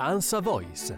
Ansa Voice.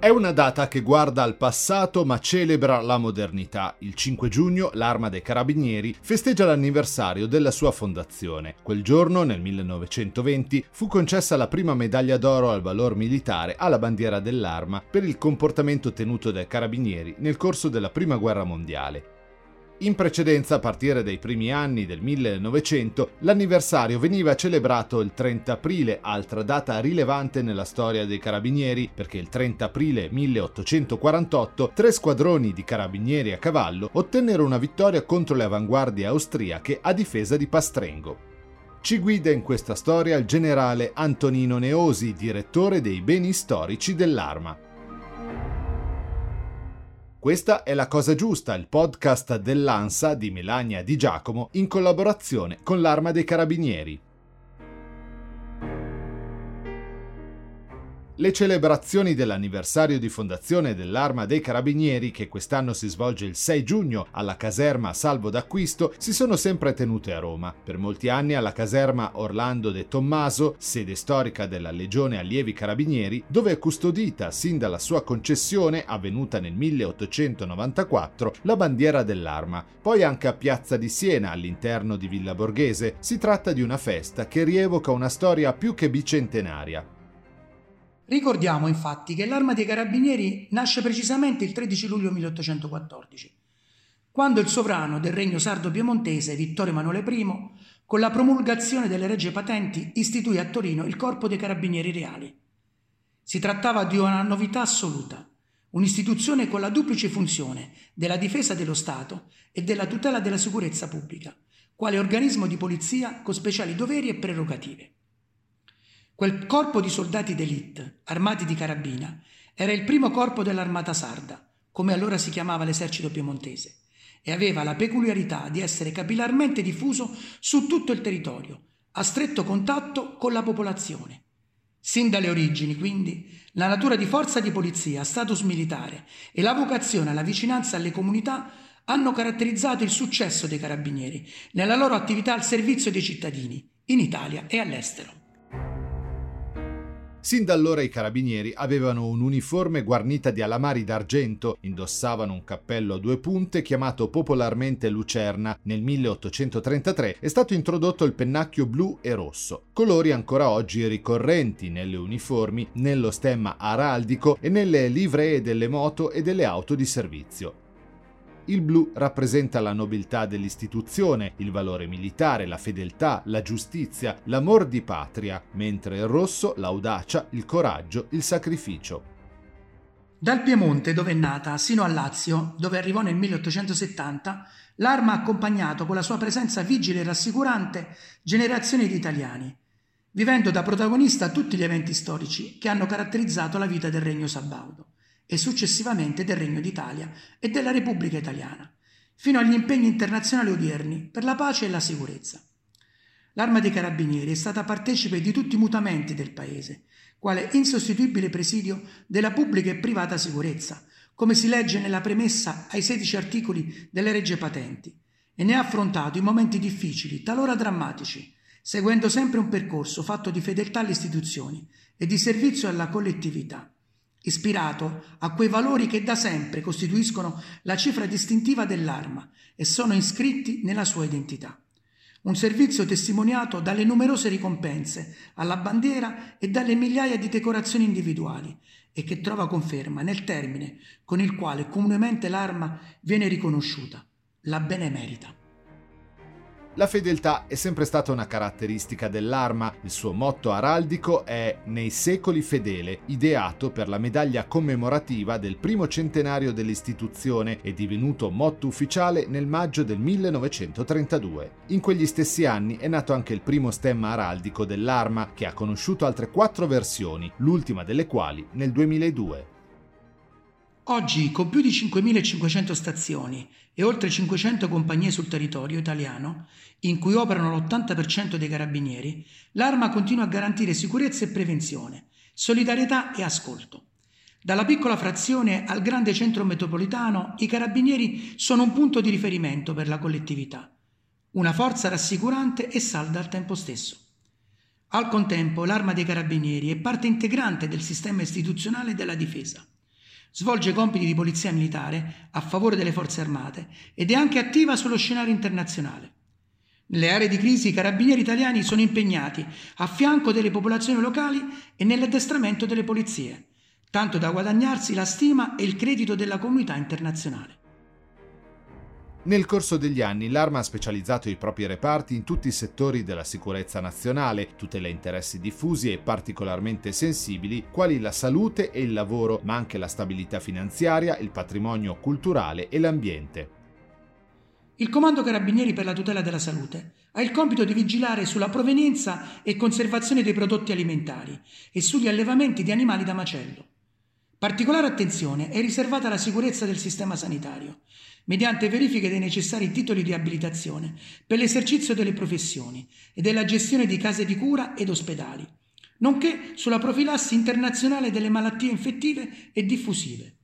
È una data che guarda al passato ma celebra la modernità. Il 5 giugno l'Arma dei Carabinieri festeggia l'anniversario della sua fondazione. Quel giorno, nel 1920, fu concessa la prima medaglia d'oro al valor militare alla bandiera dell'Arma per il comportamento tenuto dai Carabinieri nel corso della Prima Guerra Mondiale. In precedenza, a partire dai primi anni del 1900, l'anniversario veniva celebrato il 30 aprile, altra data rilevante nella storia dei carabinieri, perché il 30 aprile 1848 tre squadroni di carabinieri a cavallo ottennero una vittoria contro le avanguardie austriache a difesa di Pastrengo. Ci guida in questa storia il generale Antonino Neosi, direttore dei beni storici dell'arma. Questa è La Cosa Giusta, il podcast dell'ANSA di Melania Di Giacomo in collaborazione con l'Arma dei Carabinieri. Le celebrazioni dell'anniversario di fondazione dell'Arma dei Carabinieri, che quest'anno si svolge il 6 giugno alla caserma Salvo d'Acquisto, si sono sempre tenute a Roma. Per molti anni alla caserma Orlando de Tommaso, sede storica della Legione Allievi Carabinieri, dove è custodita sin dalla sua concessione, avvenuta nel 1894, la bandiera dell'Arma. Poi anche a Piazza di Siena, all'interno di Villa Borghese, si tratta di una festa che rievoca una storia più che bicentenaria. Ricordiamo infatti che l'Arma dei Carabinieri nasce precisamente il 13 luglio 1814, quando il sovrano del regno sardo-piemontese Vittorio Emanuele I, con la promulgazione delle regge patenti, istituì a Torino il Corpo dei Carabinieri Reali. Si trattava di una novità assoluta, un'istituzione con la duplice funzione della difesa dello Stato e della tutela della sicurezza pubblica, quale organismo di polizia con speciali doveri e prerogative. Quel corpo di soldati d'élite, armati di carabina, era il primo corpo dell'armata sarda, come allora si chiamava l'esercito piemontese, e aveva la peculiarità di essere capillarmente diffuso su tutto il territorio, a stretto contatto con la popolazione. Sin dalle origini, quindi, la natura di forza di polizia, status militare e la vocazione alla vicinanza alle comunità hanno caratterizzato il successo dei carabinieri nella loro attività al servizio dei cittadini, in Italia e all'estero. Sin da allora i carabinieri avevano un'uniforme guarnita di alamari d'argento, indossavano un cappello a due punte chiamato popolarmente lucerna. Nel 1833 è stato introdotto il pennacchio blu e rosso, colori ancora oggi ricorrenti nelle uniformi, nello stemma araldico e nelle livree delle moto e delle auto di servizio. Il blu rappresenta la nobiltà dell'istituzione, il valore militare, la fedeltà, la giustizia, l'amor di patria, mentre il rosso l'audacia, il coraggio, il sacrificio. Dal Piemonte, dove è nata, sino al Lazio, dove arrivò nel 1870, l'arma ha accompagnato con la sua presenza vigile e rassicurante generazioni di italiani, vivendo da protagonista tutti gli eventi storici che hanno caratterizzato la vita del Regno Sabaudo e successivamente del Regno d'Italia e della Repubblica Italiana, fino agli impegni internazionali odierni per la pace e la sicurezza. L'Arma dei Carabinieri è stata partecipe di tutti i mutamenti del Paese, quale insostituibile presidio della pubblica e privata sicurezza, come si legge nella premessa ai 16 articoli delle regge patenti, e ne ha affrontato i momenti difficili, talora drammatici, seguendo sempre un percorso fatto di fedeltà alle istituzioni e di servizio alla collettività ispirato a quei valori che da sempre costituiscono la cifra distintiva dell'arma e sono iscritti nella sua identità. Un servizio testimoniato dalle numerose ricompense alla bandiera e dalle migliaia di decorazioni individuali e che trova conferma nel termine con il quale comunemente l'arma viene riconosciuta, la benemerita. La fedeltà è sempre stata una caratteristica dell'arma, il suo motto araldico è Nei secoli fedele, ideato per la medaglia commemorativa del primo centenario dell'istituzione e divenuto motto ufficiale nel maggio del 1932. In quegli stessi anni è nato anche il primo stemma araldico dell'arma, che ha conosciuto altre quattro versioni, l'ultima delle quali nel 2002. Oggi, con più di 5.500 stazioni e oltre 500 compagnie sul territorio italiano, in cui operano l'80% dei carabinieri, l'Arma continua a garantire sicurezza e prevenzione, solidarietà e ascolto. Dalla piccola frazione al grande centro metropolitano, i carabinieri sono un punto di riferimento per la collettività. una forza rassicurante e salda al tempo stesso. Al contempo l'Arma dei Carabinieri è parte integrante del sistema istituzionale della difesa. Svolge compiti di polizia militare a favore delle forze armate ed è anche attiva sullo scenario internazionale. Nelle aree di crisi i carabinieri italiani sono impegnati a fianco delle popolazioni locali e nell'addestramento delle polizie, tanto da guadagnarsi la stima e il credito della comunità internazionale. Nel corso degli anni l'Arma ha specializzato i propri reparti in tutti i settori della sicurezza nazionale, tutela interessi diffusi e particolarmente sensibili, quali la salute e il lavoro, ma anche la stabilità finanziaria, il patrimonio culturale e l'ambiente. Il Comando Carabinieri per la tutela della salute ha il compito di vigilare sulla provenienza e conservazione dei prodotti alimentari e sugli allevamenti di animali da macello. Particolare attenzione è riservata alla sicurezza del sistema sanitario, mediante verifiche dei necessari titoli di abilitazione per l'esercizio delle professioni e della gestione di case di cura ed ospedali, nonché sulla profilassi internazionale delle malattie infettive e diffusive.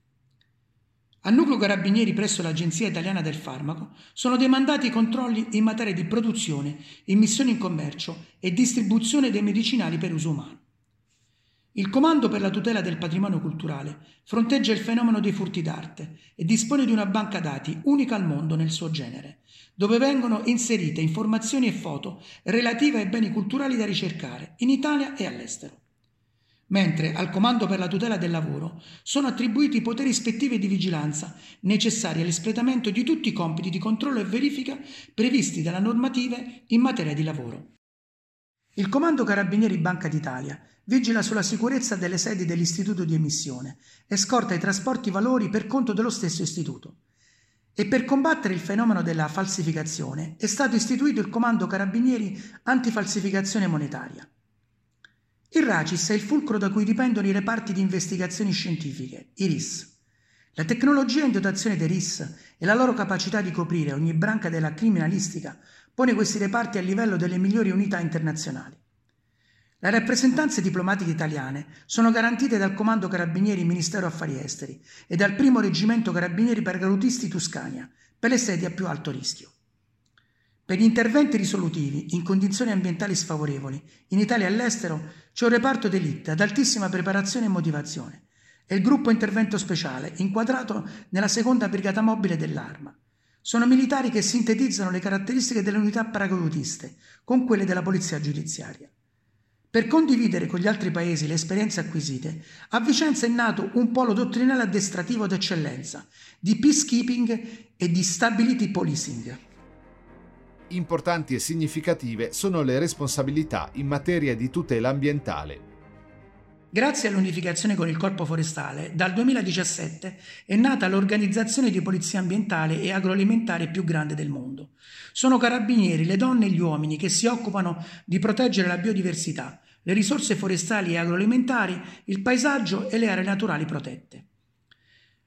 Al nucleo carabinieri presso l'Agenzia Italiana del Farmaco sono demandati i controlli in materia di produzione, immissione in commercio e distribuzione dei medicinali per uso umano. Il Comando per la tutela del patrimonio culturale fronteggia il fenomeno dei furti d'arte e dispone di una banca dati unica al mondo nel suo genere, dove vengono inserite informazioni e foto relative ai beni culturali da ricercare in Italia e all'estero mentre al Comando per la tutela del lavoro sono attribuiti i poteri ispettivi e di vigilanza necessari all'espletamento di tutti i compiti di controllo e verifica previsti dalla normativa in materia di lavoro. Il Comando Carabinieri Banca d'Italia vigila sulla sicurezza delle sedi dell'istituto di emissione e scorta i trasporti valori per conto dello stesso istituto. E per combattere il fenomeno della falsificazione è stato istituito il Comando Carabinieri Antifalsificazione Monetaria. Il RACIS è il fulcro da cui dipendono i reparti di investigazioni scientifiche, i RIS. La tecnologia in dotazione dei RIS e la loro capacità di coprire ogni branca della criminalistica pone questi reparti a livello delle migliori unità internazionali. Le rappresentanze diplomatiche italiane sono garantite dal Comando Carabinieri Ministero Affari Esteri e dal Primo Reggimento Carabinieri Paracadutisti Tuscania per le sedi a più alto rischio. Per gli interventi risolutivi in condizioni ambientali sfavorevoli, in Italia e all'estero, c'è un reparto d'elite ad altissima preparazione e motivazione e il gruppo intervento speciale, inquadrato nella seconda brigata mobile dell'Arma. Sono militari che sintetizzano le caratteristiche delle unità paracadutiste con quelle della polizia giudiziaria. Per condividere con gli altri paesi le esperienze acquisite, a Vicenza è nato un polo dottrinale addestrativo d'eccellenza, di peacekeeping e di stability policing importanti e significative sono le responsabilità in materia di tutela ambientale. Grazie all'unificazione con il Corpo Forestale, dal 2017 è nata l'organizzazione di polizia ambientale e agroalimentare più grande del mondo. Sono carabinieri, le donne e gli uomini che si occupano di proteggere la biodiversità, le risorse forestali e agroalimentari, il paesaggio e le aree naturali protette.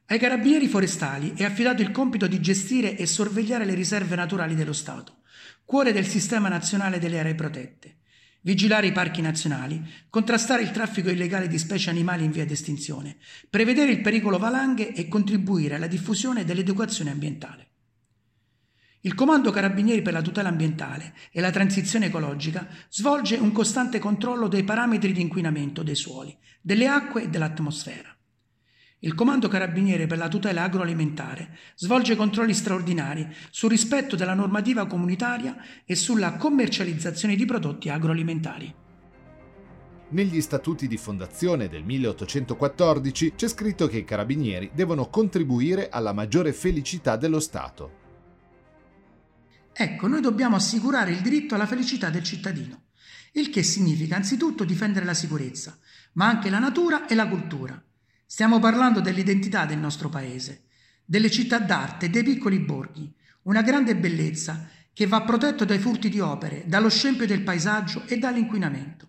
Ai carabinieri forestali è affidato il compito di gestire e sorvegliare le riserve naturali dello Stato cuore del sistema nazionale delle aree protette, vigilare i parchi nazionali, contrastare il traffico illegale di specie animali in via d'estinzione, prevedere il pericolo valanghe e contribuire alla diffusione dell'educazione ambientale. Il Comando Carabinieri per la tutela ambientale e la transizione ecologica svolge un costante controllo dei parametri di inquinamento dei suoli, delle acque e dell'atmosfera. Il Comando Carabiniere per la tutela agroalimentare svolge controlli straordinari sul rispetto della normativa comunitaria e sulla commercializzazione di prodotti agroalimentari. Negli statuti di fondazione del 1814 c'è scritto che i carabinieri devono contribuire alla maggiore felicità dello Stato. Ecco, noi dobbiamo assicurare il diritto alla felicità del cittadino, il che significa anzitutto difendere la sicurezza, ma anche la natura e la cultura Stiamo parlando dell'identità del nostro paese, delle città d'arte, dei piccoli borghi, una grande bellezza che va protetto dai furti di opere, dallo scempio del paesaggio e dall'inquinamento.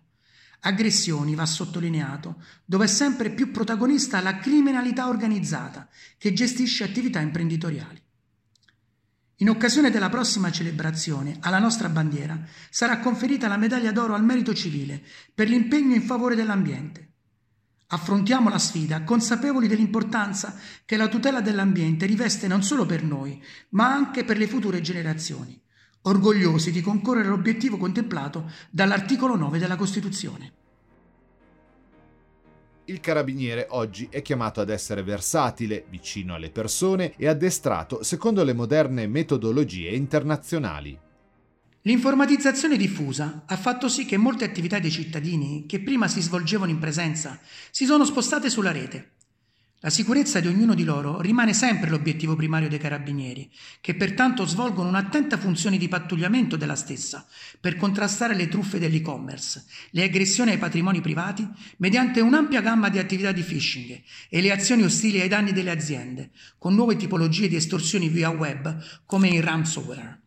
Aggressioni, va sottolineato, dove è sempre più protagonista la criminalità organizzata che gestisce attività imprenditoriali. In occasione della prossima celebrazione, alla nostra bandiera sarà conferita la medaglia d'oro al merito civile per l'impegno in favore dell'ambiente. Affrontiamo la sfida consapevoli dell'importanza che la tutela dell'ambiente riveste non solo per noi, ma anche per le future generazioni. orgogliosi di concorrere all'obiettivo contemplato dall'articolo 9 della Costituzione. Il carabiniere oggi è chiamato ad essere versatile, vicino alle persone e addestrato secondo le moderne metodologie internazionali. L'informatizzazione diffusa ha fatto sì che molte attività dei cittadini, che prima si svolgevano in presenza, si sono spostate sulla rete. La sicurezza di ognuno di loro rimane sempre l'obiettivo primario dei carabinieri, che pertanto svolgono un'attenta funzione di pattugliamento della stessa per contrastare le truffe dell'e-commerce, le aggressioni ai patrimoni privati mediante un'ampia gamma di attività di phishing e le azioni ostili ai danni delle aziende, con nuove tipologie di estorsioni via web come il ransomware.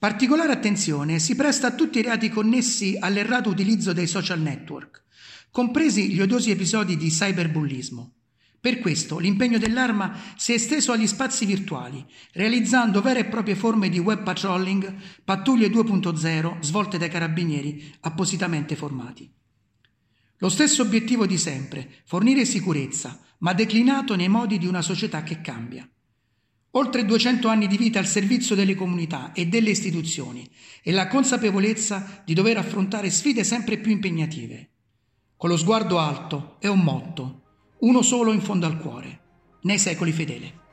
Particolare attenzione si presta a tutti i reati connessi all'errato utilizzo dei social network, compresi gli odiosi episodi di cyberbullismo. Per questo l'impegno dell'arma si è esteso agli spazi virtuali, realizzando vere e proprie forme di web patrolling, pattuglie 2.0 svolte dai carabinieri appositamente formati. Lo stesso obiettivo di sempre, fornire sicurezza, ma declinato nei modi di una società che cambia. Oltre 200 anni di vita al servizio delle comunità e delle istituzioni e la consapevolezza di dover affrontare sfide sempre più impegnative. Con lo sguardo alto è un motto, uno solo in fondo al cuore, nei secoli fedele.